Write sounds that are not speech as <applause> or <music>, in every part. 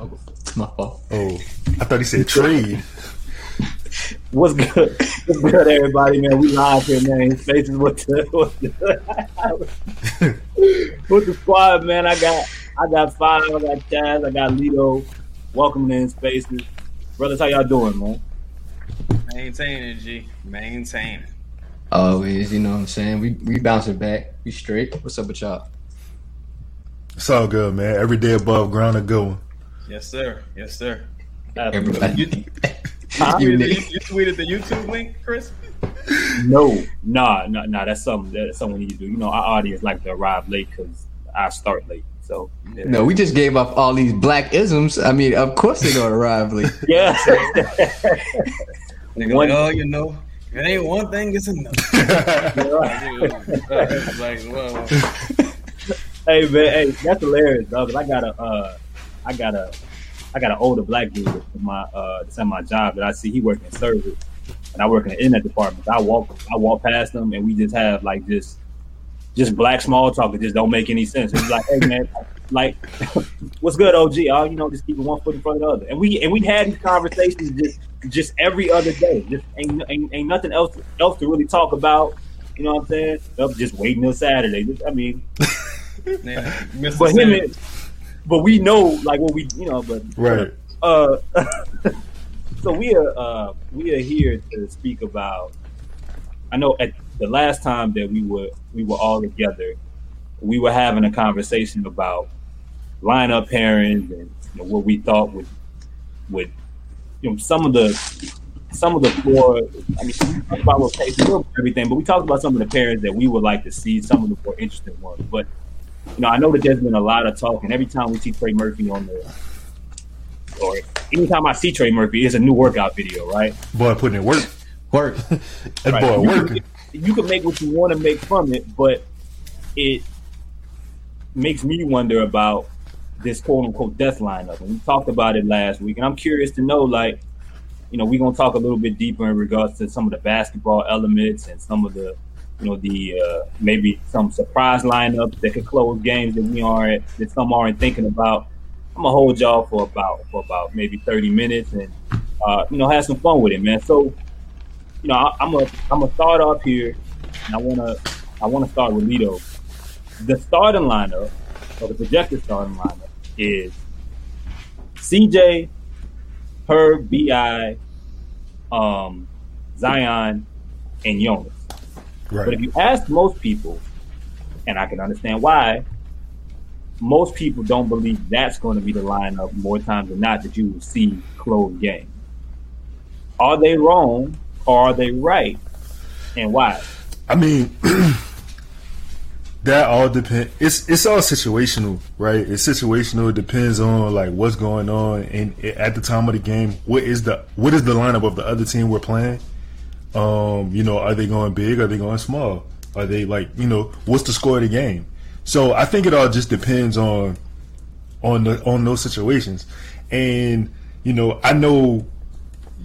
Oh, my fault. Oh, I thought he said trade. What's good? What's good, everybody, man? We live here, man. Faces with the, with the, with the squad, man. I got I got five, I got Chaz, I got Lito. Welcome in Spaces. Brothers, how y'all doing, man? Maintaining, G. Maintaining. Always, you know what I'm saying? We we bouncing back. We straight. What's up with y'all? It's all good, man. Every day above ground a good one. Yes, sir. Yes, sir. Everybody. You, Huh? <laughs> you, You tweeted, nigga. you tweeted the YouTube link, Chris? No, nah, nah, nah. That's something that's something we need to do. You know, our audience like to arrive late because I start late. So yeah. No, we just gave up all these black isms. I mean, of course they're gonna arrive late. <laughs> yeah. Nigga, One- like, oh, you know, if it ain't one thing, it's enough. <laughs> Hey man, hey, that's hilarious, dog. 'cause I got a, uh, I got a, I got an older black dude at my, uh, that's at my job that I see. He working in service, and I work in the internet department. I walk, I walk past him, and we just have like just, just black small talk that just don't make any sense. It's like, hey man, <laughs> like, <laughs> what's good, OG? Oh, you know, just keeping one foot in front of the other. And we, and we had these conversations just, just every other day. Just ain't, ain't, ain't nothing else, else to really talk about. You know what I'm saying? Up just waiting till Saturday. Just, I mean. <laughs> man, Mr. But him, and, but we know like what we, you know, but right. uh, <laughs> so we are uh, we are here to speak about. I know at the last time that we were we were all together, we were having a conversation about lineup pairings and you know, what we thought would would you know some of the some of the more I mean we talked about rotation a little bit of everything, but we talked about some of the pairings that we would like to see, some of the more interesting ones. But you know, I know that there's been a lot of talk, and every time we see Trey Murphy on the or anytime I see Trey Murphy, it's a new workout video, right? Boy putting it work. Work. <laughs> That Right. boy You working. can, you can make what you want to make from it, but it makes me wonder about this quote unquote death lineup. And we talked about it last week, and I'm curious to know, like, you know, we're gonna talk a little bit deeper in regards to some of the basketball elements and some of the, you know, the uh, maybe some surprise lineups that could close games that we aren't that some aren't thinking about. I'm gonna hold y'all for about for about maybe 30 minutes and uh, you know have some fun with it, man. So you know, I, I'm gonna I'm gonna start off here, and I wanna I wanna start with Lito. The starting lineup, or the projected starting lineup, is CJ, Herb, Bi, um, Zion, and Jonas. But if you ask most people, and I can understand why, most people don't believe that's going to be the lineup more times than not that you will see closed games. Are they wrong or are they right? And why? I mean, <clears throat> that all depend. It's it's all situational, right? It's situational. It depends on like what's going on and at the time of the game. What is the what is the lineup of the other team we're playing? Um, you know, are they going big? Are they going small? Are they like you know what's the score of the game? So I think it all just depends on on the on those situations. And you know, I know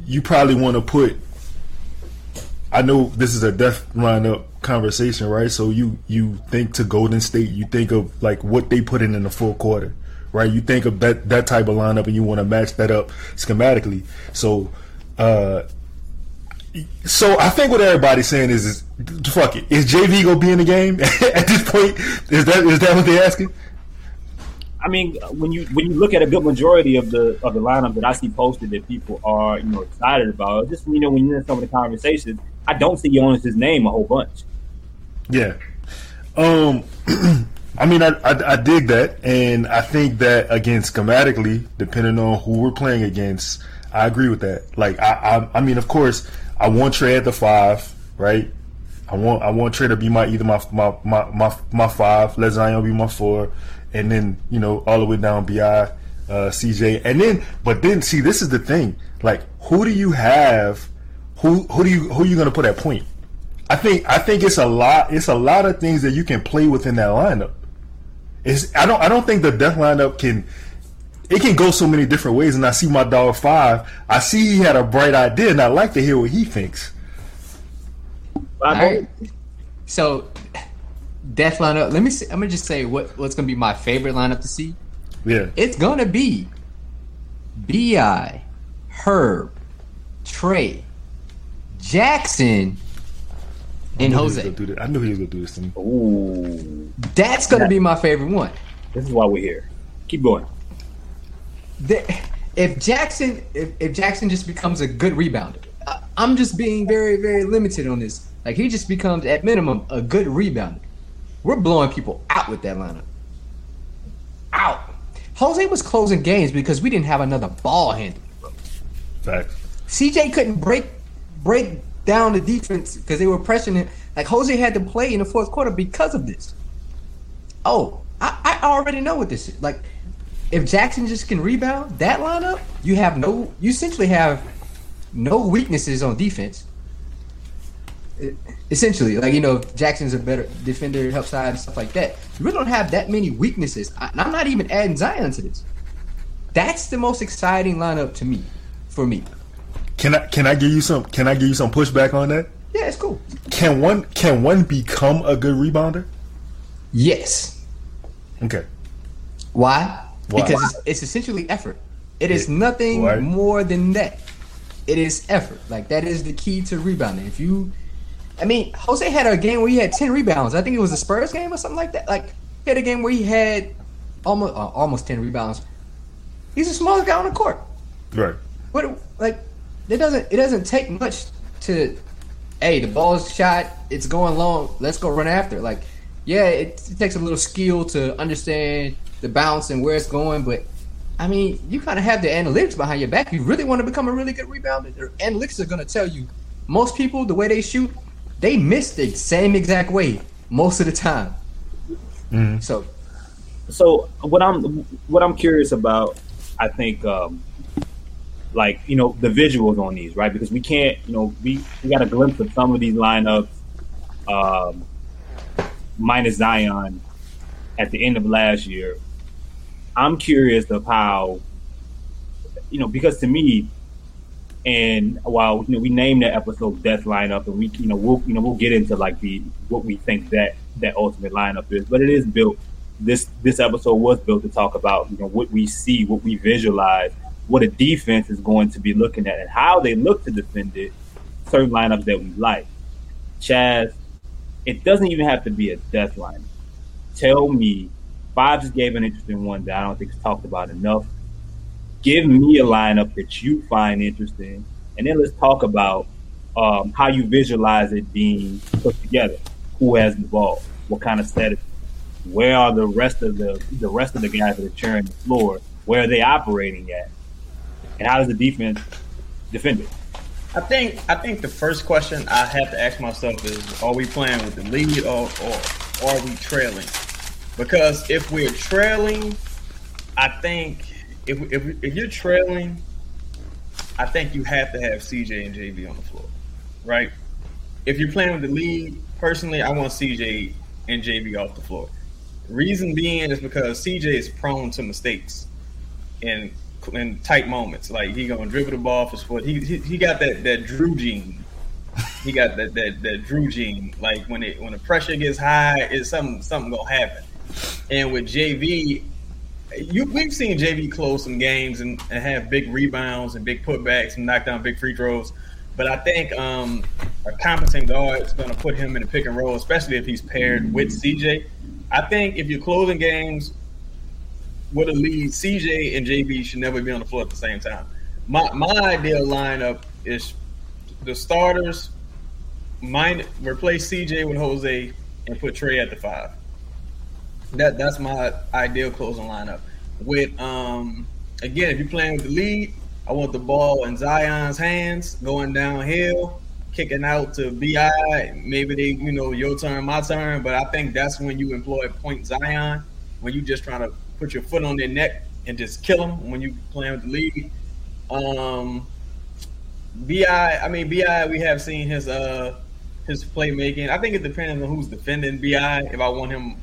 you probably want to put I know this is a death lineup conversation, right? So you you think to Golden State, you think of like what they put in in the full quarter, right? You think of that that type of lineup, and you want to match that up schematically. So, uh, so I think what everybody's saying is, is fuck it. Is JV gonna be in the game <laughs> at this point? Is that is that what they're asking? I mean, when you when you look at a good majority of the of the lineup that I see posted that people are you know excited about, just you know when you're in some of the conversations, I don't see Jonas's name a whole bunch. Yeah. Um, <clears throat> I mean, I, I I dig that, and I think that again, schematically, depending on who we're playing against, I agree with that. Like, I I, I mean, of course, I want Trey at the five, right? I want I want Trey to be my either my my my my, my five, let Zion be my four, and then you know all the way down Bi, uh, CJ, and then but then see this is the thing, like who do you have? Who who do you who are you gonna put at point? I think I think it's a lot. It's a lot of things that you can play within that lineup. It's I don't I don't think the death lineup can. It can go so many different ways, and I see my dog five. I see he had a bright idea, and I like to hear what he thinks. But I All don't- right. So, death lineup. Let me. See, I'm gonna just say what what's gonna be my favorite lineup to see. Yeah, It's gonna be Bi, Herb, Trey, Jackson, I and knew Jose. gonna do this. I knew he was gonna do this to me. Ooh, That's gonna be my favorite one. this is why we're here. Keep going. The- if Jackson, if, if Jackson just becomes a good rebounder, I- I'm just being very, very limited on this. Like he just becomes at minimum a good rebounder. We're blowing people out with that lineup. Out. Jose was closing games because we didn't have another ball handler. Facts. CJ couldn't break break down the defense because they were pressing him. Like Jose had to play in the fourth quarter because of this. Oh, I, I already know what this is. Like, if Jackson just can rebound that lineup, you have no. You essentially have no weaknesses on defense. E- Essentially, like you know, Jackson's a better defender, help side and stuff like that. You really don't have that many weaknesses. I, I'm not even adding Zion to this. That's the most exciting lineup to me, for me. Can I can I give you some can I give you some pushback on that? Yeah, it's cool. Can one can one become a good rebounder? Yes. Okay. Why? Because it's, it's essentially effort. It is nothing more than that. It is effort. Like that is the key to rebounding. If you, I mean, Jose had a game where he had ten rebounds. I think it was the Spurs game or something like that. Like he had a game where he had almost uh, almost ten rebounds. He's the smallest guy on the court. Right. What like it doesn't it doesn't take much to hey the ball's shot it's going long let's go run after it. like yeah it, it takes a little skill to understand the bounce and where it's going but I mean you kind of have the analytics behind your back you really want to become a really good rebounder the analytics are going to tell you most people the way they shoot they miss the same exact way most of the time Mhm. so So what I'm what I'm curious about, I think, um, like you know, the visuals on these, right? Because we can't, you know, we we got a glimpse of some of these lineups, um, minus Zion, at the end of last year. I'm curious of how, you know, because to me, and while you know we named that episode "Death Lineup," and we you know we'll you know we'll get into like the what we think that that ultimate lineup is, but it is built. This this episode was built to talk about you know what we see, what we visualize, what a defense is going to be looking at, and how they look to defend it. Certain lineups that we like. Chaz, it doesn't even have to be a death lineup. Tell me, Bob just gave an interesting one that I don't think is talked about enough give me a lineup that you find interesting, and then let's talk about um, how you visualize it being put together. Who has the ball? What kind of setup? Where are the rest of the the rest of the guys that are sharing the floor? Where are they operating at? And how does the defense defend it? I think I think the first question I have to ask myself is: Are we playing with the lead or, or are we trailing? Because if we're trailing, I think if if, if you're trailing, I think you have to have CJ and JV on the floor, right? If you're playing with the lead, personally, I want CJ and JV off the floor. Reason being is because CJ is prone to mistakes in in tight moments. Like he gonna dribble the ball his foot. He he, he got that that Drew gene. He got that, that that Drew gene. Like when it when the pressure gets high, it's something something gonna happen. And with JV, you we've seen JV close some games and, and have big rebounds and big putbacks and knock down big free throws. But I think um, a competent guard is going to put him in a pick and roll, especially if he's paired with CJ. I think if you're closing games with a lead, CJ and JV should never be on the floor at the same time. My my ideal lineup is the starters mind replace CJ with Jose and put Trey at the five. That that's my ideal closing lineup. With um again, if you're playing with the lead, I want the ball in Zion's hands, going downhill, kicking out to Bi. Maybe they, you know, your turn, my turn. But I think that's when you employ point Zion, when you just trying to put your foot on their neck and just kill them when you playing with the lead. Um, Bi, I mean Bi, we have seen his uh his playmaking. I think it depends on who's defending Bi. If I want him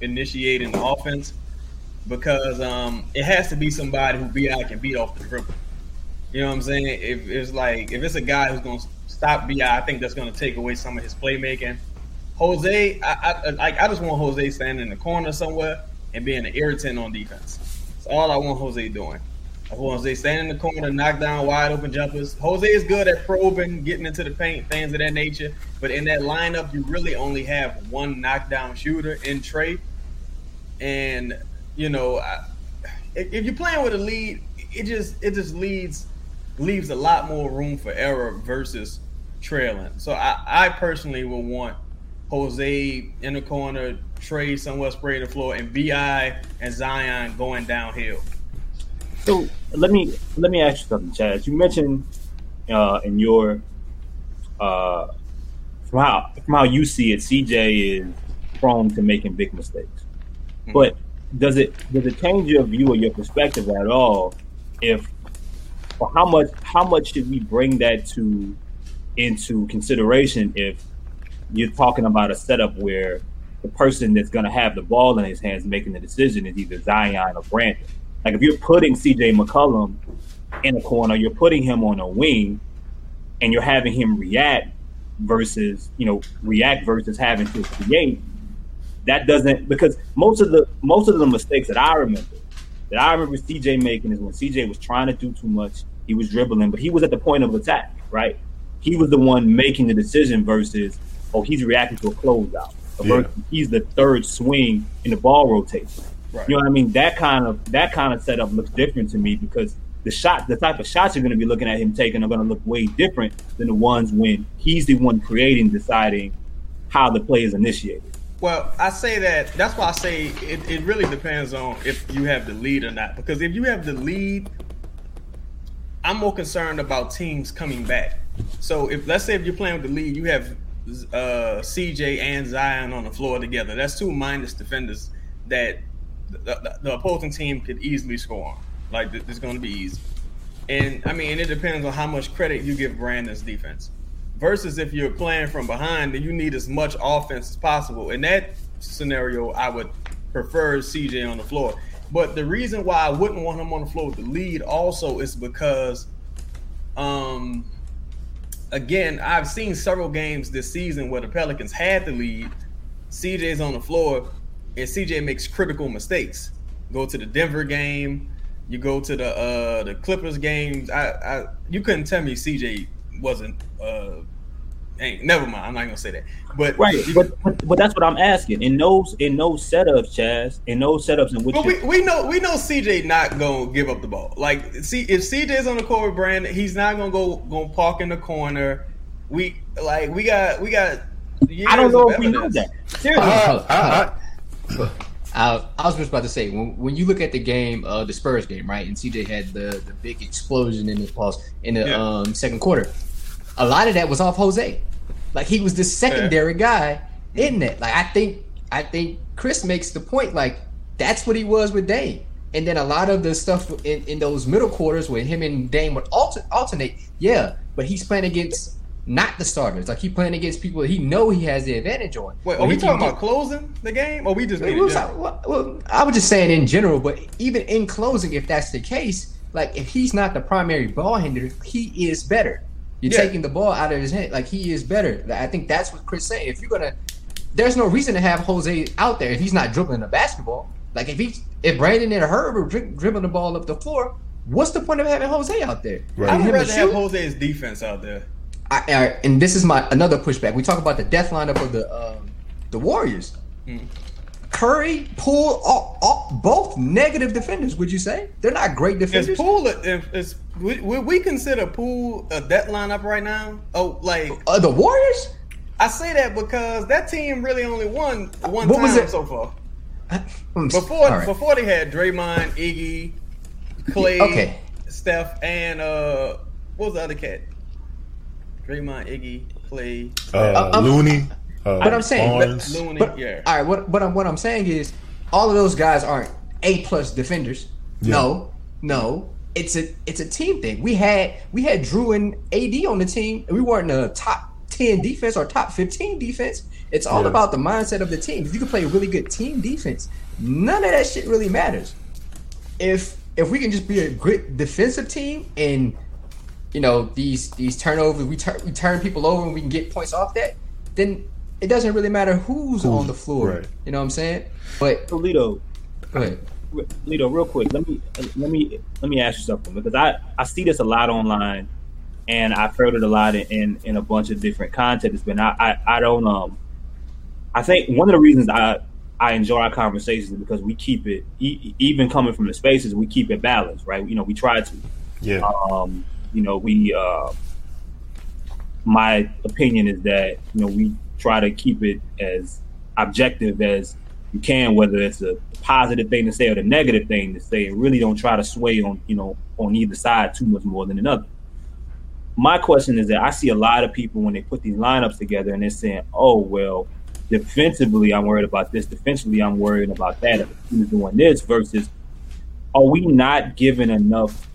initiating the offense, because um, it has to be somebody who Bi can beat off the dribble. You know what I'm saying? If it's like if it's a guy who's going to stop Bi, I think that's going to take away some of his playmaking. Jose, I, I like I just want Jose standing in the corner somewhere and being an irritant on defense. That's all I want Jose doing. Jose stand in the corner, knock down wide open jumpers. Jose is good at probing, getting into the paint, things of that nature. But in that lineup, you really only have one knockdown shooter in Trey. And you know, I, if you're playing with a lead, it just it just leads leaves a lot more room for error versus trailing. So I, I personally would want Jose in the corner, Trey somewhere spraying the floor, and Bi and Zion going downhill. So let me let me ask you something, Chaz. You mentioned uh, in your uh, from how from how you see it, CJ is prone to making big mistakes. Mm-hmm. But does it does it change your view or your perspective at all if or how much how much should we bring that to into consideration if you're talking about a setup where the person that's going to have the ball in his hands making the decision is either Zion or Brandon. Like if you're putting CJ McCollum in a corner, you're putting him on a wing, and you're having him react versus you know react versus having to create. That doesn't because most of the most of the mistakes that I remember that I remember CJ making is when CJ was trying to do too much. He was dribbling, but he was at the point of attack, right? He was the one making the decision versus oh he's reacting to a closeout. Yeah. He's the third swing in the ball rotation. Right. You know what I mean? That kind of that kind of setup looks different to me because the shot, the type of shots you're going to be looking at him taking are going to look way different than the ones when he's the one creating, deciding how the play is initiated. Well, I say that that's why I say it, it really depends on if you have the lead or not. Because if you have the lead, I'm more concerned about teams coming back. So if let's say if you're playing with the lead, you have uh, CJ and Zion on the floor together. That's two minus defenders that the, the, opposing team could easily score on. Like it's going to be easy. And I mean, it depends on how much credit you give Brandon's defense. Versus if you're playing from behind, then you need as much offense as possible. In that scenario, I would prefer CJ on the floor. But the reason why I wouldn't want him on the floor with the lead also is because, um, again, I've seen several games this season where the Pelicans had the lead. CJ's on the floor and CJ makes critical mistakes. Go to the Denver game, you go to the uh the Clippers games. I, I you couldn't tell me CJ wasn't uh ain't never mind. I'm not gonna say that. But right, but, but, but that's what I'm asking. In those in those setups, Chaz, in those setups in which we, we know we know CJ not gonna give up the ball. Like see if CJ's on the court with Brandon, he's not gonna go go park in the corner. We like we got we got I don't know if we know that. Seriously. Uh, I, I, <laughs> I, I, was just about to say when, when you look at the game, uh, the Spurs game, right, and CJ had the, the big explosion in the pause in the yeah. um, second quarter. A lot of that was off Jose, like he was the secondary yeah. guy in it. Like I think I think Chris makes the point like that's what he was with Dame. And then a lot of the stuff in, in those middle quarters where him and Dame would alter, alternate, yeah, but he's playing against not the starters. Like he playing against people that he know he has the advantage on. Wait, are we talking about closing the game, or we just? Was, well, well, I was just saying in general, but even in closing, if that's the case, like if he's not the primary ball handler, he is better. You're yeah. taking the ball out of his hand, like he is better. I think that's what Chris saying. If you're gonna, there's no reason to have Jose out there if he's not dribbling the basketball. Like if he, if Brandon and Herb are dribbling the ball up the floor, what's the point of having Jose out there? Right. I would rather have Jose's defense out there. I, and this is my another pushback. We talk about the death lineup of the um, the Warriors. Mm. Curry, Poole, all, all, both negative defenders. Would you say they're not great defenders? Is Poole, if is would we consider Poole a death lineup right now? Oh, like uh, the Warriors? I say that because that team really only won one what time so far. Before right. before they had Draymond, Iggy, Clay, okay. Steph, and uh, what was the other cat? Draymond, Iggy, Clay, uh, uh, Looney. Uh, but I'm saying, but, Looney, but, yeah. All right, what what I'm what I'm saying is, all of those guys aren't A plus defenders. Yeah. No, no, it's a it's a team thing. We had we had Jrue and AD on the team, and we weren't a top ten defense or top fifteen defense. It's all yeah. about the mindset of the team. If you can play a really good team defense, none of that shit really matters. If if we can just be a good defensive team and you know these these turnovers, we turn we turn people over and we can get points off that, then it doesn't really matter who's, who's on the floor. Right. You know what I'm saying? But Toledo, go ahead. Lito, real quick, let me let me let me ask you something because I I see this a lot online, and I've heard it a lot in in, in a bunch of different contexts. But I, I I don't um I think one of the reasons I I enjoy our conversations because we keep it e- even coming from the spaces we keep it balanced, right? You know, we try to. Yeah. Um, you know, we. Uh, my opinion is that you know we try to keep it as objective as you can, whether it's a positive thing to say or the negative thing to say, and really don't try to sway on you know on either side too much more than another. My question is that I see a lot of people when they put these lineups together and they're saying, "Oh well, defensively I'm worried about this, defensively I'm worried about that." If the team is doing this versus, are we not giving enough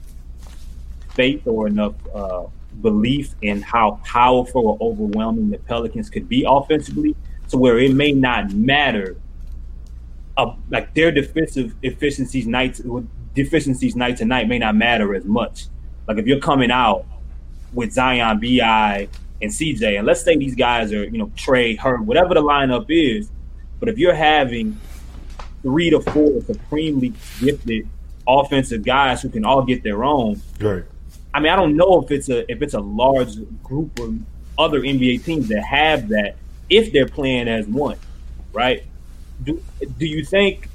faith or enough uh, belief in how powerful or overwhelming the Pelicans could be offensively, to where it may not matter uh, like their defensive efficiencies nights deficiencies night to night may not matter as much. Like if you're coming out with Zion, Bi, and CJ, and let's say these guys are you know Trey, Herb, whatever the lineup is, but if you're having three to four supremely gifted offensive guys who can all get their own, Right. I mean, I don't know if it's a if it's a large group of other NBA teams that have that if they're playing as one, right? Do do you think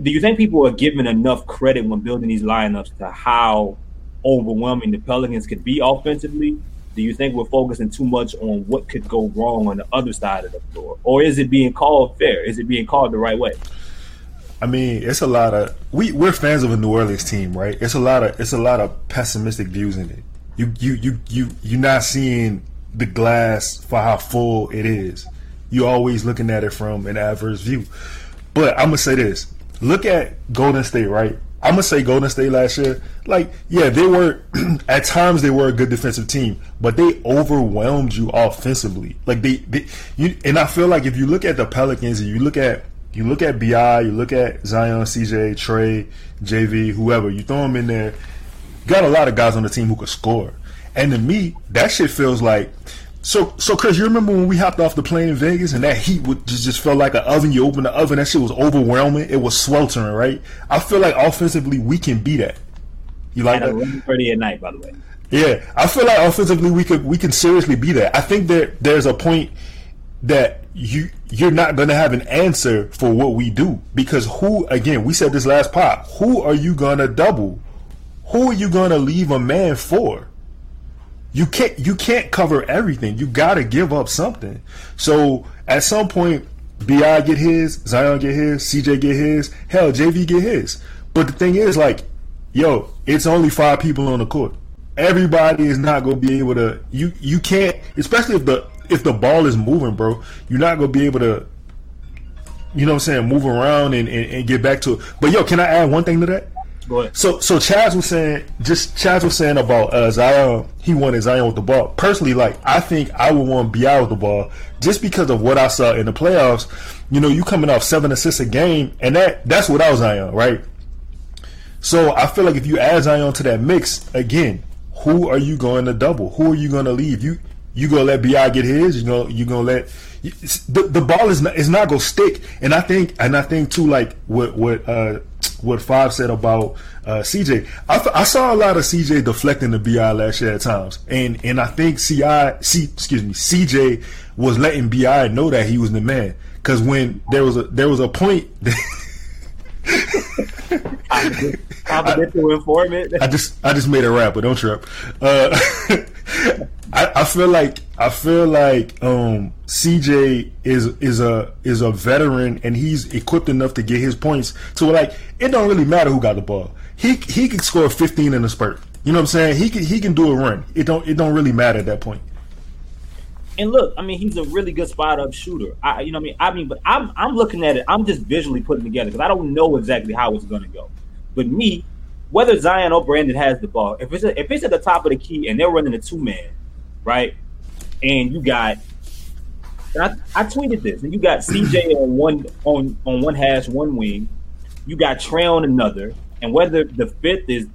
do you think people are given enough credit when building these lineups to how overwhelming the Pelicans could be offensively? Do you think we're focusing too much on what could go wrong on the other side of the floor, or is it being called fair? Is it being called the right way? I mean, it's a lot of we we're fans of a New Orleans team, right? It's a lot of it's a lot of pessimistic views in it. You you you you you're not seeing the glass for how full it is. You're always looking at it from an adverse view. But I'm gonna say this: look at Golden State, right? I'm gonna say Golden State last year. Like, yeah, they were <clears throat> at times they were a good defensive team, but they overwhelmed you offensively. Like they, they you, and I feel like if you look at the Pelicans and you look at you look at Bi, you look at Zion, CJ, Trey, JV, whoever, you throw them in there. You got a lot of guys on the team who could score, and to me, that shit feels like. So, so Chris, you remember when we hopped off the plane in Vegas and that heat would just, just felt like an oven. You open the oven, that shit was overwhelming. It was sweltering, right? I feel like offensively we can be that. You like At that? 11:30 at night, by the way. Yeah, I feel like offensively we could we can seriously be that. I think that there's a point that you you're not going to have an answer for what we do. Because who again we said this last pop who are you going to double? Who are you going to leave a man for? You can't you can't cover everything. You got to give up something. So at some point bi get his zion get his cj get his hell jv get his. But the thing is like yo it's only five people on the court. Everybody is not going to be able to you you can't especially if the if the ball is moving bro you're not going to be able to you know what i'm saying move around and, and, and get back to it but yo can i add one thing to that Go ahead. so so Chaz was saying just Chaz was saying about uh, Zion. He wanted Zion with the ball. Personally, like I think I would want Bi with the ball just because of what I saw in the playoffs. You know, you coming off seven assists a game, and that that's without Zion, right? So I feel like if you add Zion to that mix again, who are you going to double? Who are you going to leave? You you gonna let Bi get his? You gonna you gonna let the the ball is not is not gonna stick. And I think and I think too like what what uh what Five said about uh, CJ. I, th- I saw a lot of CJ deflecting the Bi last year at times, and and I think Ci C excuse me CJ was letting Bi know that he was the man because when there was a there was a point. <laughs> I just I just made a rapper. Don't trip. Uh, <laughs> I, I feel like I feel like um, CJ is is a is a veteran and he's equipped enough to get his points. So like it don't really matter who got the ball. He he can score 15 in a spurt. You know what I'm saying? He can he can do a run. It don't it don't really matter at that point. And look, I mean, he's a really good spot up shooter. I, you know, what I mean, I mean, but I'm I'm looking at it. I'm just visually putting together because I don't know exactly how it's going to go. But me, whether Zion or Brandon has the ball, if it's a, if it's at the top of the key and they're running a two man, right, and you got, I, I tweeted this, and you got CJ on one on on one hash, one wing, you got Trey on another, and whether the fifth is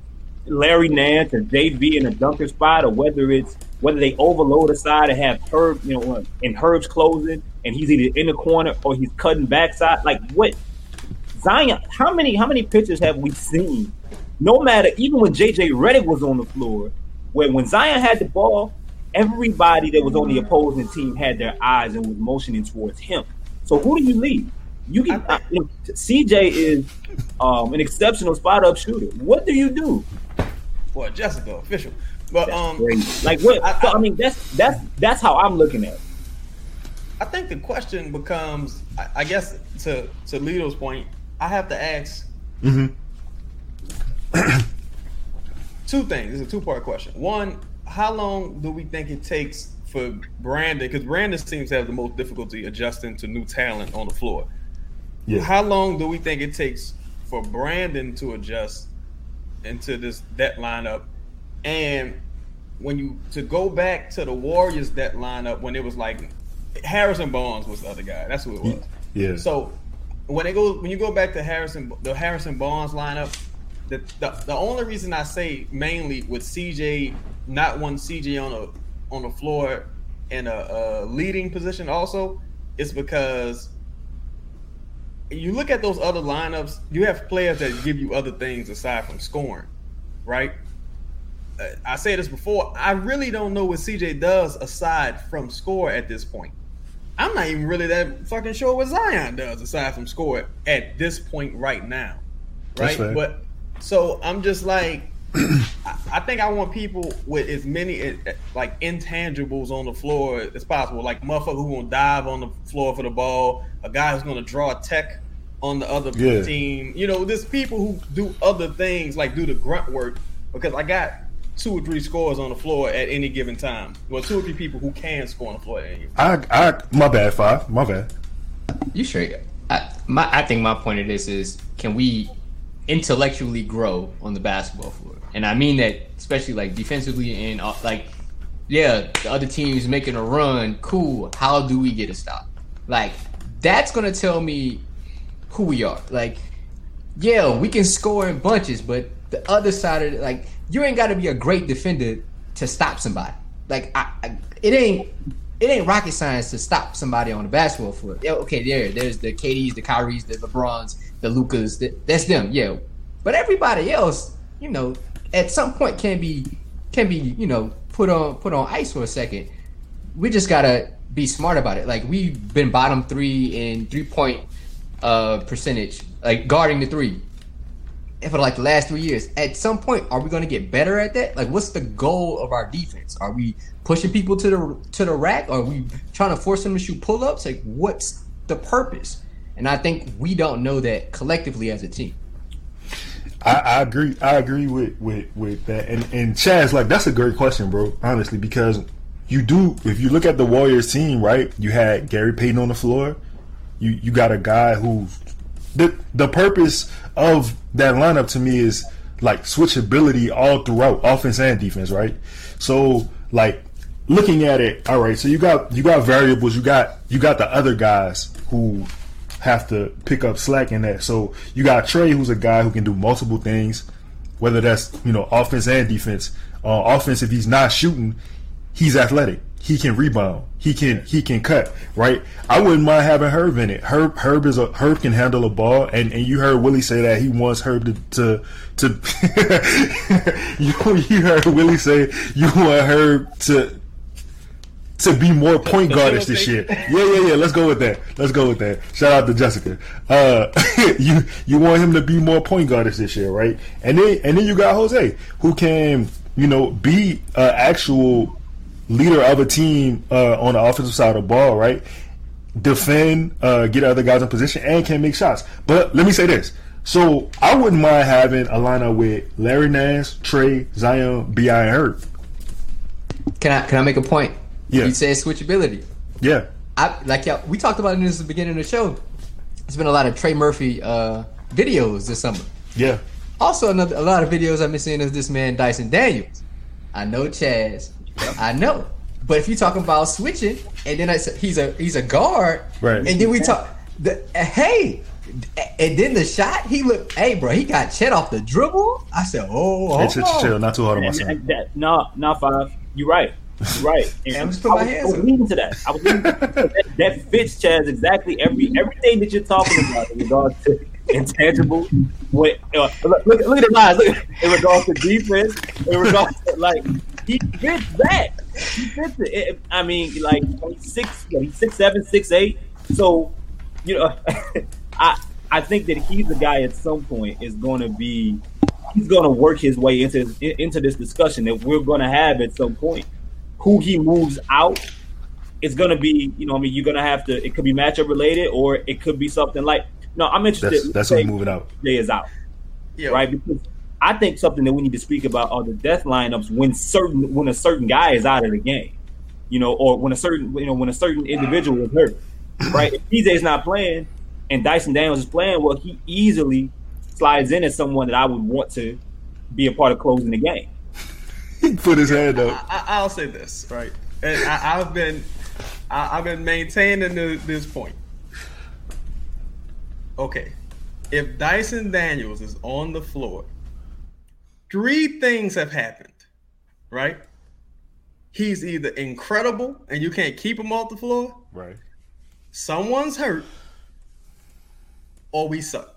Larry Nance or JV in a dunker spot, or whether it's whether they overload a side and have Herb, you know, and Herb's closing, and he's either in the corner or he's cutting backside. Like what Zion, how many how many pictures have we seen? No matter, even when JJ Redick was on the floor, where when Zion had the ball, everybody that was on the opposing team had their eyes and was motioning towards him. So who do you leave? You can uh, you know, CJ is um, an exceptional spot up shooter. What do you do? Well, Jessica official, but um, like what? I, so, I mean, that's that's that's how I'm looking at. it. I think the question becomes, I, I guess, to to Lito's point, I have to ask hmm <clears throat> two things. It's a two part question. One, how long do we think it takes for Brandon? Because Brandon seems to have the most difficulty adjusting to new talent on the floor. Yeah. How long do we think it takes for Brandon to adjust into this that lineup? And when you to go back to the Warriors that lineup when it was like Harrison Barnes was the other guy. That's who it was. Yeah. So when it goes when you go back to Harrison the Harrison Barnes lineup, the, the the only reason I say mainly with CJ not one CJ on a on the floor in a, a leading position also is because you look at those other lineups, you have players that give you other things aside from scoring, right? Uh, I say this before, I really don't know what CJ does aside from score at this point. I'm not even really that fucking sure what Zion does aside from score at this point right now, right? fair. But so I'm just like, <clears throat> I, I think I want people with as many eh, eh, like intangibles on the floor as possible, like motherfucker who gonna dive on the floor for the ball, a guy who's gonna draw a tech on the other Yeah. team. You know, there's people who do other things like do the grunt work because I got two or three scores on the floor at any given time. Well, two or three people who can score on the floor at any given I, I, my bad, five. My bad. You sure? I, my, I think my point of this is can we intellectually grow on the basketball floor? And I mean that especially like defensively and uh, like, yeah, the other team's making a run. Cool. How do we get a stop? Like, that's gonna tell me who we are. Like, yeah, we can score in bunches, but the other side of it, like, you ain't got to be a great defender to stop somebody. Like, I, I, it ain't it ain't rocket science to stop somebody on the basketball floor. Yeah, okay, there, there's the KDs, the Kyries, the LeBrons, the Lucas. That, that's them, yeah. But everybody else, you know, at some point can be can be you know put on put on ice for a second. We just gotta be smart about it. Like we've been bottom three in three point uh percentage, like guarding the three for like the last three years. At some point, are we going to get better at that? Like, what's the goal of our defense? Are we pushing people to the to the rack? Are we trying to force them to shoot pull ups? Like, what's the purpose? And I think we don't know that collectively as a team. I, I agree. I agree with, with, with that. And and Chaz, like that's a great question, bro. Honestly, because you do. If you look at the Warriors team, right? You had Gary Payton on the floor. You you got a guy who the the purpose of that lineup to me is like switchability all throughout offense and defense, right? So like looking at it, all right. So you got you got variables. You got you got the other guys who have to pick up slack in that. So you got Trey, who's a guy who can do multiple things, whether that's you know offense and defense. Uh, offense, if he's not shooting, he's athletic. He can rebound. He can he can cut. Right. I wouldn't mind having Herb in it. Herb Herb is a Herb can handle a ball, and, and you heard Willie say that he wants Herb to to, to <laughs> you you heard Willie say you want Herb to to be more point guardish this year. Yeah, yeah, yeah. Let's go with that. Let's go with that. Shout out to Jessica. Uh, <laughs> you you want him to be more point guardish this year, right? And then and then you got Jose, who can you know be an actual leader of a team uh, on the offensive side of the ball, right? Defend, uh, get other guys in position, and can make shots. But let me say this. So I wouldn't mind having a lineup with Larry Nance, Trey, Zion, Bi, and Herb. Can I can I make a point? Yeah. You said switchability. Yeah, I like yeah, we talked about it this at the beginning of the show. There's been a lot of Trey Murphy uh, videos this summer. yeah. Also, another a lot of videos I've been seeing is this man Dyson Daniels. I know Chaz, I know, but if you're talking about switching, and then I said he's a he's a guard, Right. And then we talk, the, uh, hey, and then the shot he looked, hey, bro, he got Chet off the dribble. I said, oh, Hey, hold chill, chill, on. chill, not too hard on my And, son. no, no, five. You're right. Right. And I'm just I my was, hands I was leading to that. I was leading that, that fits Chaz exactly every everything that you're talking about in regards to intangible. What uh, look, look, look at the lines. Look, in regards to defense, in regards to like he fits that. He fits it. it I mean, like six, you know, he's six seven, six eight. So you know, <laughs> I I think that he's the guy at some point is going to be he's going to work his way into into this discussion that we're going to have at some point. Who he moves out is going to be, you know, I mean, you're going to have to. It could be matchup related, or it could be something like. No, I'm interested. That's, that's who's moving out. Jay is out, yeah. right? Because I think something that we need to speak about are the death lineups when certain when a certain guy is out of the game, you know, or when a certain you know when a certain individual is hurt, right? if DJ's not playing and Dyson Daniels is playing, well, he easily slides in as someone that I would want to be a part of closing the game. <laughs> Put his hand up. I, will say this right, and I, have been I, have been maintaining this point. Okay, if Dyson Daniels is on the floor, three things have happened, right? He's either incredible and you can't keep him off the floor, right? Someone's hurt, or we suck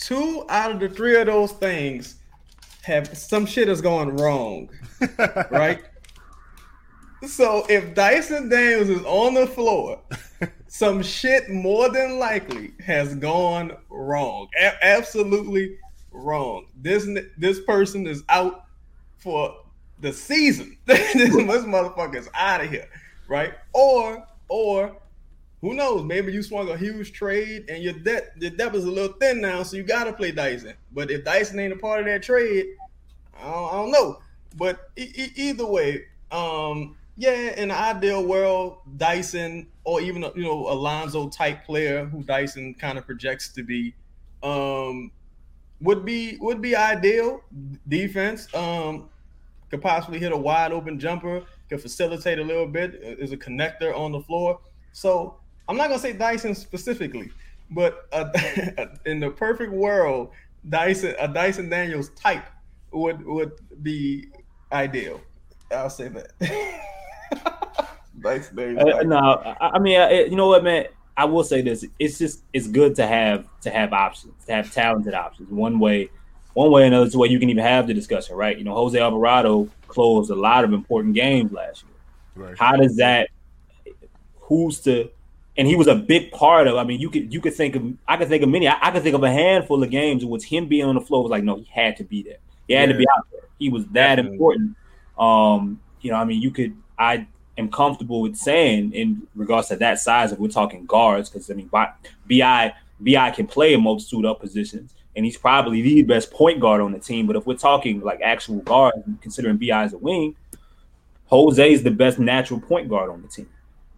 two out of the three of those things have some shit is going wrong, <laughs> right? So if Dyson Daniels is on the floor, <laughs> some shit more than likely has gone wrong. A- absolutely wrong. This this person is out for the season. <laughs> this motherfucker is out of here, right? Or or who knows? Maybe you swung a huge trade and your debt your depth is a little thin now, so you got to play Dyson. But if Dyson ain't a part of that trade, I don't, I don't know. But e- e- either way, um, yeah, in the ideal world, Dyson or even you know Alonzo type player who Dyson kind of projects to be, um, would be would be ideal. Defense um, could possibly hit a wide open jumper, could facilitate a little bit, is a connector on the floor. So I'm not gonna say Dyson specifically, but uh, <laughs> in the perfect world, Dyson a Dyson Daniels type would would be ideal. I'll say that. <laughs> Dyson Daniels. Uh, no, I, I mean, I, you know what, man. I will say this: it's just it's good to have to have options, to have talented options. One way, one way, or another it's way you can even have the discussion, right? You know, Jose Alvarado closed a lot of important games last year. Right. How does that? Who's to and he was a big part of. I mean, you could you could think of I could think of many. I, I could think of a handful of games in which him being on the floor was like, no, he had to be there. He had yeah. to be out there. He was that Definitely. important. Um, you know, I mean, you could. I am comfortable with saying in regards to that size, if we're talking guards, because I mean, bi bi can play a multitude of positions, and he's probably the best point guard on the team. But if we're talking like actual guards, considering Bi as a wing, Jose is the best natural point guard on the team.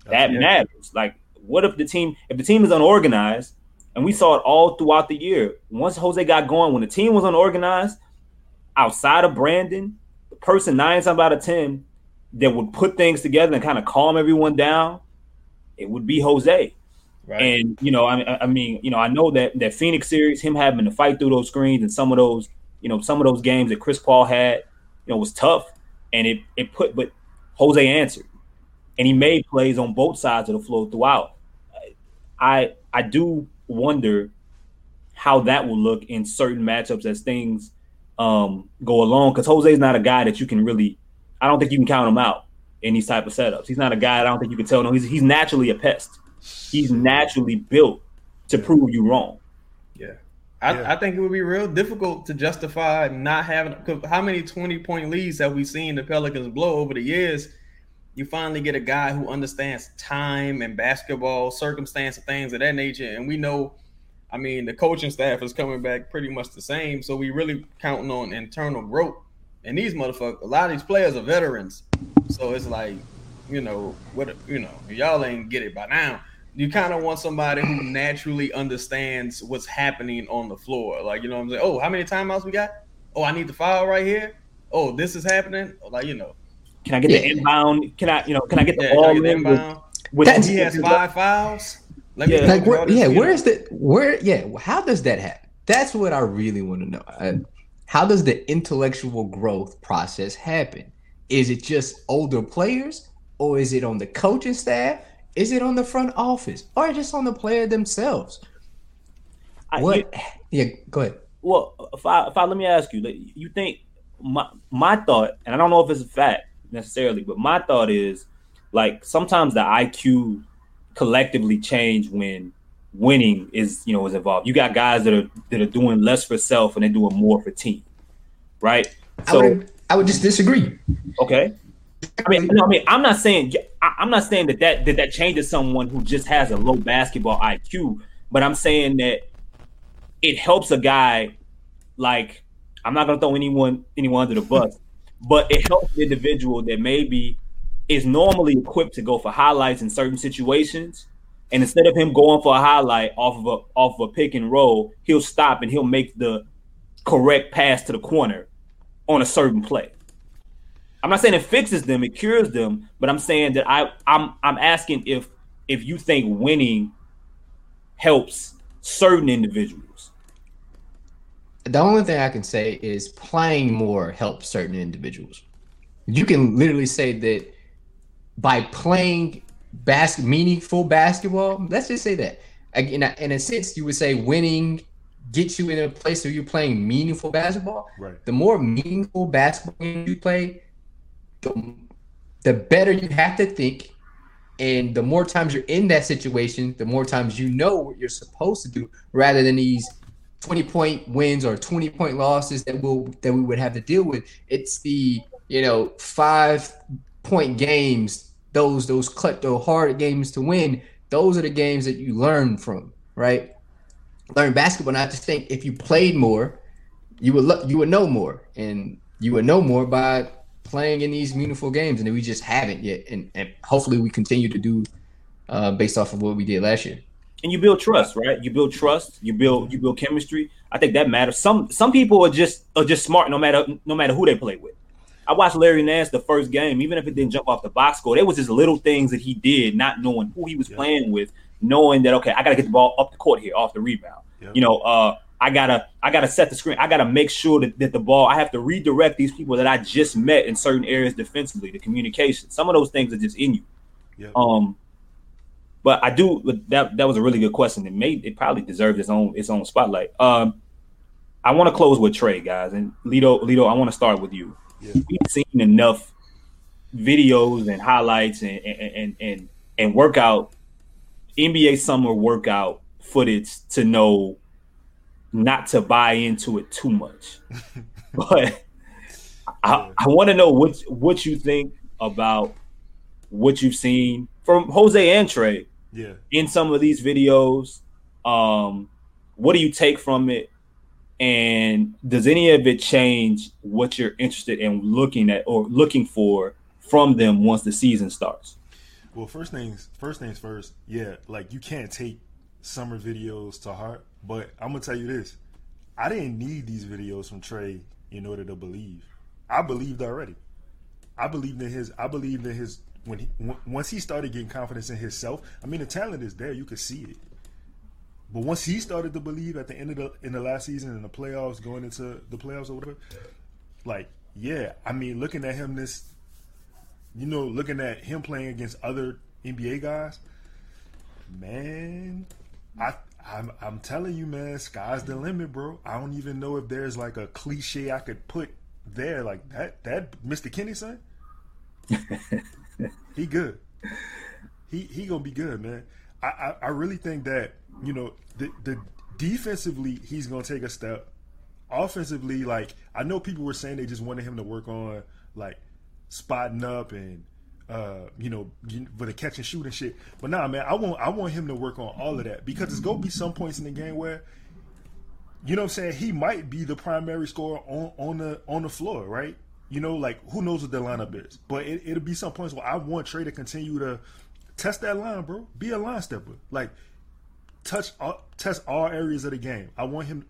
That yeah. matters. Like what if the team, if the team is unorganized, and we saw it all throughout the year. Once Jose got going, when the team was unorganized, outside of Brandon, the person nine times out of ten that would put things together and kind of calm everyone down, it would be Jose. Right. And you know, I, I mean, you know, I know that that Phoenix series, him having to fight through those screens and some of those, you know, some of those games that Chris Paul had, you know, was tough, and it it put, but Jose answered and he made plays on both sides of the floor throughout. I I do wonder how that will look in certain matchups as things um, go along because Jose's not a guy that you can really. I don't think you can count him out in these type of setups. He's not a guy I don't think you can tell. No, he's he's naturally a pest. He's naturally built to prove you wrong. Yeah. I, yeah. I, think it would be real difficult to justify not having. Cause how many twenty point leads have we seen the Pelicans blow over the years? You finally get a guy who understands time and basketball circumstance and things of that nature. And we know, I mean, the coaching staff is coming back pretty much the same. So we really counting on internal growth. And these motherfuckers, a lot of these players are veterans. So it's like, you know, what you know, y'all ain't get it by now. You kind of want somebody who naturally understands what's happening on the floor. Like, you know I'm saying? Oh, how many timeouts we got? Oh, I need the foul right here. Oh, this is happening. Like, you know, can I get yeah. the inbound? Can I, you know, can I get the yeah, ball get the inbound? With, with he has five fouls. Let yeah, like where, yeah, where is the where? Yeah, how does that happen? That's what I really want to know. Uh, how does the intellectual growth process happen? Is it just older players, or is it on the coaching staff? Is it on the front office, or just on the player themselves? I- What? you- yeah, go ahead. well, if I, if I let me ask you, you think my my thought, and I don't know if it's a fact necessarily, but my thought is like sometimes the IQ collectively change when winning is you know is involved. You got guys that are that are doing less for self and they're doing more for team, right? I So would I would just disagree. okay, I mean, no, I mean, I'm not saying I- I'm not saying that that that, that changes someone who just has a low basketball IQ, but I'm saying that it helps a guy like I'm not gonna throw anyone anyone under the bus, but it helps the individual that maybe is normally equipped to go for highlights in certain situations. And instead of him going for a highlight off of a off of a pick and roll, he'll stop and he'll make the correct pass to the corner on a certain play. I'm not saying it fixes them, it cures them, but I'm saying that I I'm I'm asking if if you think winning helps certain individuals. The only thing I can say is playing more helps certain individuals. You can literally say that by playing bas- meaningful basketball, let's just say that. In a, in a sense, you would say winning gets you in a place where you're playing meaningful basketball. Right. The more meaningful basketball you play, the, the better you have to think. And the more times you're in that situation, the more times you know what you're supposed to do rather than these 20 point wins or 20 point losses that will that we would have to deal with. It's the, you know, five point games, those those cut those hard games to win. Those are the games that you learn from, right? Learn basketball. Not to think if you played more, you would lo- you would know more, and you would know more by playing in these meaningful games, and we just haven't yet. And, and hopefully, we continue to do uh, based off of what we did last year. And you build trust, right? You build trust, you build you build chemistry. I think that matters. Some some people are just are just smart no matter no matter who they play with. I watched Larry Nance the first game, even if it didn't jump off the box score. There was just little things that he did, not knowing who he was Yeah. playing with, knowing that okay, I gotta get the ball up the court here off the rebound. Yeah. You know, uh, I gotta I gotta set the screen. I gotta make sure that, that the ball. I have to redirect these people that I just met in certain areas defensively. The communication, some of those things are just in you. Yeah. Um, but I do that. That was a really good question. It made it probably deserves its own its own spotlight. Um, I want to close with Trey, guys, and Lito. Lito, I want to start with you. Yeah. We've seen enough videos and highlights and and and and, and workout NBA summer workout footage to know not to buy into it too much. <laughs> but I, I want to know what what you think about what you've seen from Jose and Trey Yeah. in some of these videos. Um, what do you take from it? And does any of it change what you're interested in looking at or looking for from them once the season starts? Well, first things first things first. Yeah, like you can't take summer videos to heart, but I'm gonna tell you this: I didn't need these videos from Trey in order to believe. I believed already. I believed in his. I believed in his when he w- once he started getting confidence in himself. I mean, the talent is there; you could see it. But once he started to believe at the end of the in the last season in the playoffs, going into the playoffs or whatever, like yeah, I mean, looking at him this you know, looking at him playing against other NBA guys, man, I I'm, I'm telling you, man, sky's the limit, bro. I don't even know if there's like a cliche I could put there, like that. That Mr. Kenny son, <laughs> he good. He he gonna be good, man. I, I, I really think that you know the the defensively he's gonna take a step. Offensively, like I know people were saying they just wanted him to work on like spotting up and uh, you know, for the catch and shoot and shit. But nah, man, I want I want him to work on all of that because there's gonna be some points in the game where, you know, what I'm saying he might be the primary scorer on on the on the floor, right? You know, like who knows what the lineup is, but it, it'll be some points where I want Trey to continue to test that line, bro. Be a line stepper, like touch all, test all areas of the game. I want him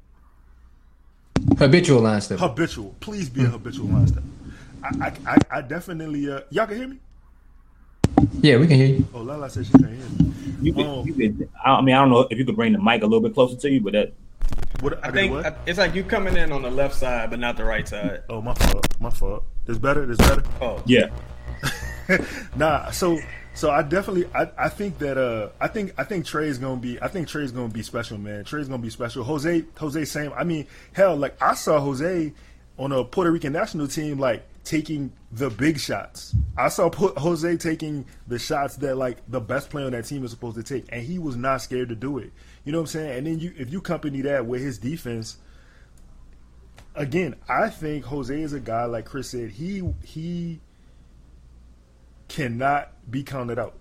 Habitual line step. habitual. Please be a habitual line stepper. I I, I, I definitely uh, y'all can hear me. Yeah, we can hear you. Oh, Lala said she can't hear me. You could, Um, you could, I mean, I don't know if you could bring the mic a little bit closer to you, but that What, I gotta think what? I- it's like you coming in on the left side, but not the right side. oh, my fault. My fault. This better. This better. Oh, yeah, <laughs> Nah. So So I definitely I, I think that uh I think I think Trey's gonna be I think Trey's gonna be special, man. Trey's gonna be special. Jose Jose same I mean, hell, like I saw Jose on a Puerto Rican national team like taking the big shots. I saw Jose taking the shots that like the best player on that team is supposed to take, and he was not scared to do it. You know what I'm saying? And then you if you company that with his defense, again, I think Jose is a guy like Chris said. He he cannot be counted out.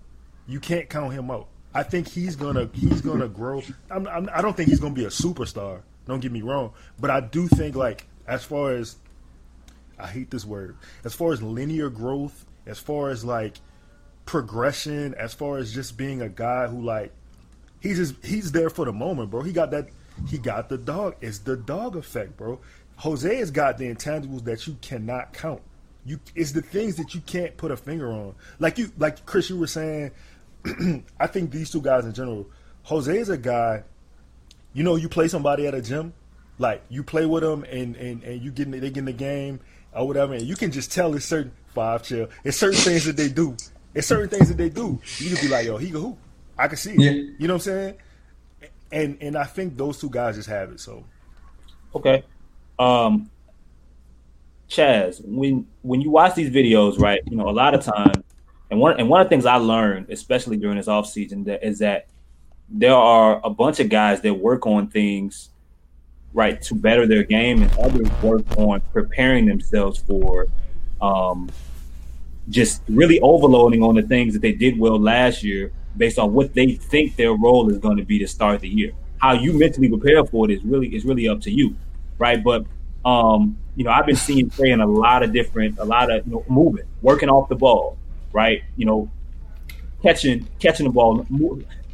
You can't count him out. I think he's gonna he's gonna grow. I'm, I'm, I do not think he's gonna be a superstar. Don't get me wrong, but I do think like as far as I hate this word. As far as linear growth, as far as like progression, as far as just being a guy who like he's just he's there for the moment, bro. He got that he got the dog. It's the dog effect, bro. Jose has got the intangibles that you cannot count. You it's the things that you can't put a finger on. Like you like Chris, you were saying. <clears throat> I think these two guys in general. Jose is a guy. You know, you play somebody at a gym, like you play with them, and and and you get in, they get in the game or whatever, and you can just tell it's certain five chill. It's certain things that they do. It's certain things that they do. You can be like, yo, he can hoop. I can see it. Yeah. You know what I'm saying? And and I think those two guys just have it. So Okay. Um Chaz, when when you watch these videos, right, you know, a lot of times, and one and one of the things I learned, especially during this off season, that is that there are a bunch of guys that work on things right to better their game, and others work on preparing themselves for um, just really overloading on the things that they did well last year based on what they think their role is going to be to start the year. How you mentally prepare for it is really is really up to you, right? But um, you know, I've been seeing Trey in a lot of different, a lot of you know, moving, working off the ball, right? You know, catching catching the ball,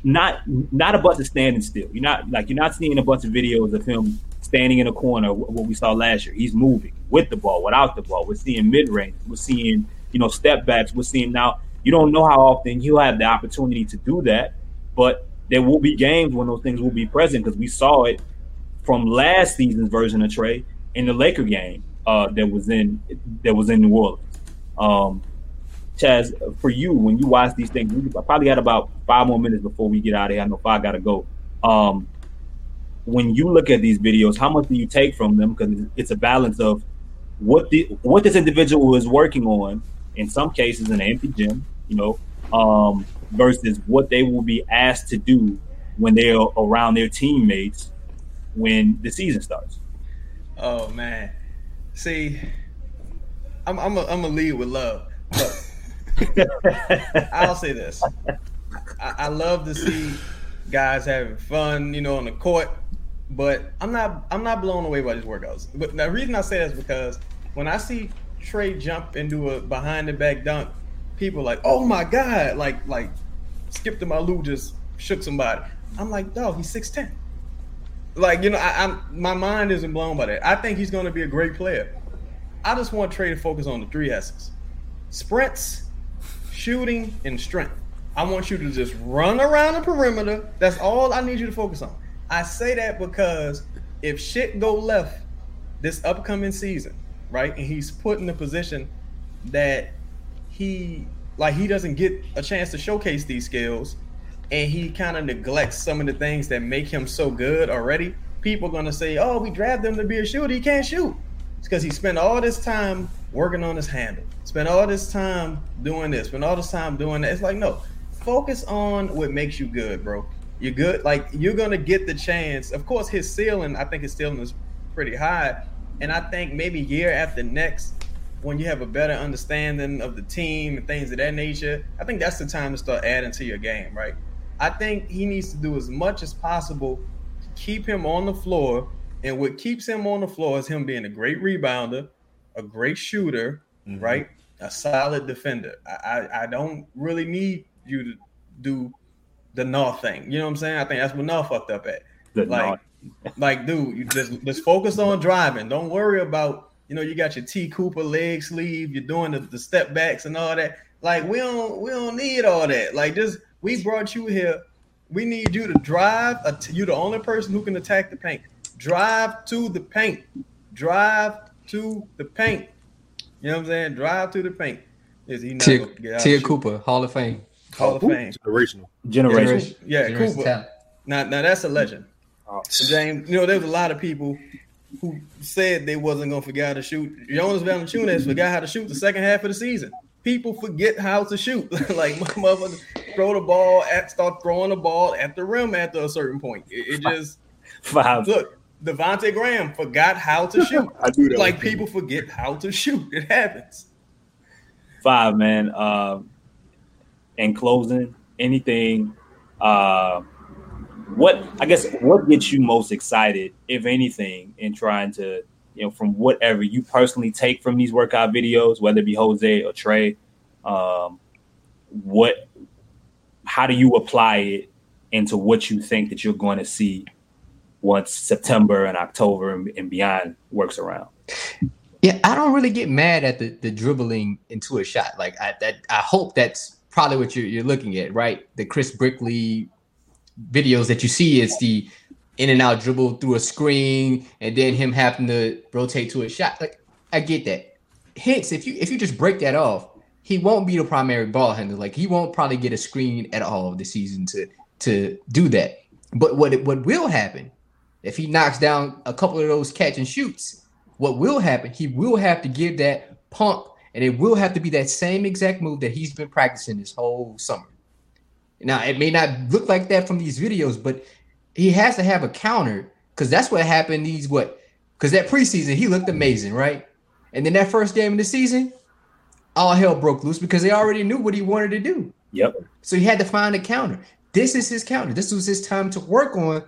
not not a bunch of standing still. You're not like you're not seeing a bunch of videos of him standing in a corner. What we saw last year, he's moving with the ball, without the ball. We're seeing mid range. We're seeing you know step backs. We're seeing now. You don't know how often he'll have the opportunity to do that, but there will be games when those things will be present because we saw it from last season's version of Trey in the Laker game uh, that was in that was in New Orleans. Um, Chaz, for you, when you watch these things, we probably got about five more minutes before we get out of here. I know five got to go. Um, when you look at these videos, how much do you take from them? Because it's a balance of what the what this individual is working on. In some cases, in an empty gym, you know, um, versus what they will be asked to do when they're around their teammates when the season starts. Oh man, see, I'm I'm a, I'm a lead with love. <laughs> I'll say this: I, I love to see guys having fun, you know, on the court. But I'm not I'm not blown away by these workouts. But the reason I say that is because when I see Trey jump into a behind the back dunk, people like, oh my god, like like Skip to my Lou just shook somebody. I'm like, dog, he's six ten. Like you know, I, am my mind isn't blown by that. I think he's going to be a great player. I just want Trey to focus on the three S's: sprints, shooting, and strength. I want you to just run around the perimeter. That's all I need you to focus on. I say that because if shit go left this upcoming season, right, and he's put in a position that he like he doesn't get a chance to showcase these skills and he kind of neglects some of the things that make him so good already, people gonna say, "Oh, we drafted him to be a shooter. He can't shoot." It's because he spent all this time working on his handle, spent all this time doing this, spent all this time doing that. It's like, no, focus on what makes you good, bro. You're good. Like you're gonna get the chance. Of course, his ceiling, I think his ceiling is pretty high, and I think maybe year after next, when you have a better understanding of the team and things of that nature, I think that's the time to start adding to your game, right? I think he needs to do as much as possible to keep him on the floor. And what keeps him on the floor is him being a great rebounder, a great shooter, mm-hmm. right? A solid defender. I, I, I don't really need you to do the North thing. You know what I'm saying? I think that's what North fucked up at. The like, like, dude, you just just focus on driving. Don't worry about, you know, you got your T Cooper leg sleeve, you're doing the, the step backs and all that. Like, we don't we don't need all that. Like, just we brought you here. We need you to drive. You're the only person who can attack the paint. Drive to the paint. Drive to the paint. You know what I'm saying? Drive to the paint. Is he not Tia, Tia Cooper, Hall of Fame. Hall of Ooh, Fame. Generational. Generation. Yeah, Generation Cooper. talent. Now, now that's a legend. Oh. James, you know, there was a lot of people who said they wasn't gonna forget how to shoot. Jonas Valanciunas forgot how to shoot the second half of the season. People forget how to shoot. <laughs> like my motherfucker throw the ball at start throwing the ball at the rim after a certain point. It, it just <laughs> Five. look. Devontae Graham forgot how to shoot. <laughs> I knew that Like people forget how to shoot. It happens. Five, man. Um, in closing, anything, uh, what I guess what gets you most excited, if anything, in trying to, you know, from whatever you personally take from these workout videos, whether it be Jose or Trey, um, what, how do you apply it into what you think that you're going to see once September and October and, and beyond works around? Yeah, I don't really get mad at the, the dribbling into a shot. Like I that I hope that's probably what you're you're looking at, right? The Chris Brickley videos that you see is the in and out dribble through a screen and then him having to rotate to a shot. Like I get that. Hence, if you if you just break that off, he won't be the primary ball handler. Like he won't probably get a screen at all this season to to do that. But what what will happen if he knocks down a couple of those catch and shoots? What will happen? He will have to give that pump, and it will have to be that same exact move that he's been practicing this whole summer. Now, it may not look like that from these videos, but he has to have a counter because that's what happened. These what? Because that preseason he looked amazing, right? And then that first game of the season, all hell broke loose because they already knew what he wanted to do. Yep. So he had to find a counter. This is his counter. This was his time to work on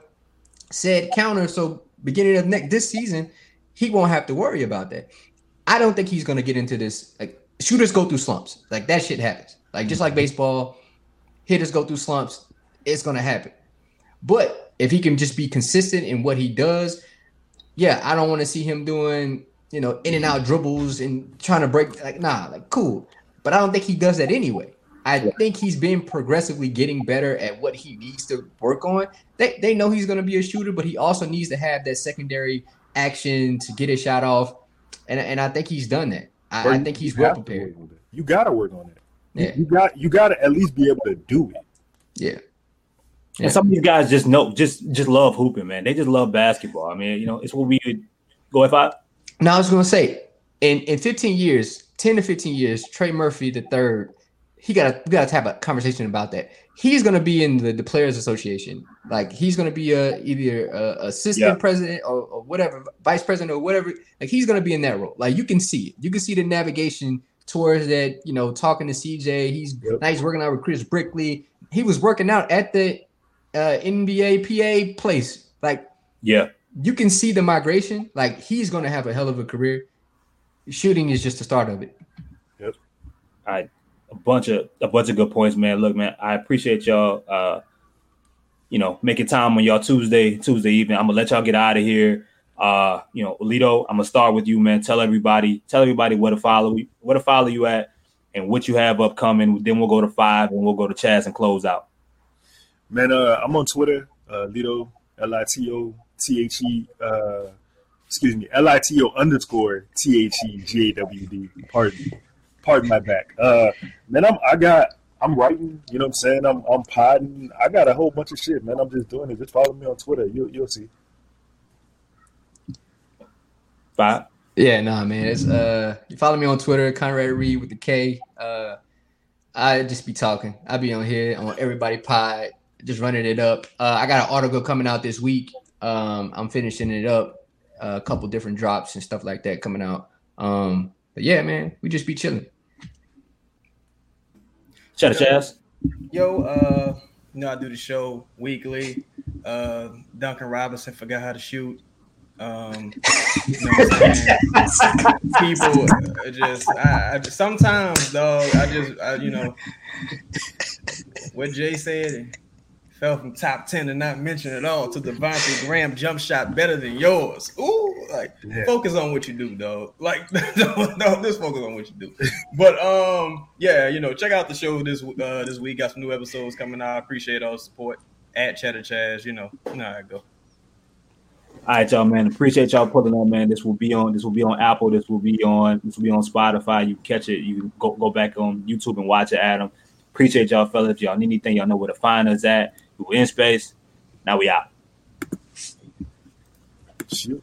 said counter. So beginning of next this season, he won't have to worry about that. I don't think he's gonna get into this. Like shooters go through slumps. Like that shit happens. Like just like mm-hmm. baseball, hitters go through slumps. It's gonna happen. But if he can just be consistent in what he does, yeah, I don't want to see him doing you know in and out dribbles and trying to break. Like nah, like cool. But I don't think he does that anyway. I think he's been progressively getting better at what he needs to work on. They they know he's going to be a shooter, but he also needs to have that secondary action to get his shot off, and and I think he's done that. I, I think he's well prepared. work on it. You gotta work on it. You- Yeah, You got you gotta at least be able to do it. yeah. Yeah. And some of these guys just know, just just love hooping, man. They just love basketball. I mean, you know, it's what we would go if I. Now I was going to say, in in 15 years, 10 to 15 years, Trey Murphy the third, he got to we got to have a conversation about that. He's going to be in the, the Players Association. Like he's going to be a either a assistant Yeah. president or, or whatever, vice president or whatever. Like he's going to be in that role. Like you can see it. You can see the navigation towards that. You know, talking to CJ. He's Yep. now he's working out with Chris Brickley. He was working out at the uh, NBA PA place. Like Yeah, you can see the migration. Like he's going to have a hell of a career. Shooting is just the start of it. A bunch of a bunch of good points, man. Look, man, I appreciate y'all. Uh, you know, making time on y'all Tuesday Tuesday evening. I'm gonna let y'all get out of here. Uh, you know, Alito, I'm gonna start with you, man. Tell everybody, tell everybody where to follow, where to follow you at, and what you have upcoming. Then we'll go to five, and we'll go to Chaz and close out. Man, uh, I'm on Twitter, uh, Lito, L I T O T H E, uh, excuse me, L I T O underscore T H E G A W D. Pardon, pardon my back. Uh, man, I'm, I got, I'm writing, you know what I'm saying? I'm, I'm podding. I got a whole bunch of shit, man. I'm just doing it. Just follow me on Twitter. You, you'll see. Bye. Yeah, nah, man. It's uh, you follow me on Twitter, Konrad Reed with the K. Uh, I just be talking. I be on here on Everybody Pod, just running it up. Uh, I got an article coming out this week. Um, I'm finishing it up. a couple different drops and stuff like that coming out. Um, but yeah, man, we just be chilling. Shout out Chaz. Yo, uh, you know I do the show weekly. Uh, Duncan Robinson forgot how to shoot. Um, you know what I'm? People uh, just, I, I just sometimes, dog. I just, I, you know, what Jay said. Fell from top ten to not mention at all to Devontae Graham jump shot better than yours. Ooh, like Yeah. focus on what you do, dog. Like <laughs> don't, don't just focus on what you do. But um, yeah, you know, check out the show this uh this week. Got some new episodes coming out. I appreciate all the support at Cheddar Chaz. You know, you know how I go. All right, y'all, man. Appreciate y'all pulling on, man. This will be on. This will be on Apple. This will be on. This will be on Spotify. You catch it. You go go back on YouTube and watch it, Adam. Appreciate y'all, fellas. If y'all need anything, y'all know where to find us at. We in space. Now we out. Shoot.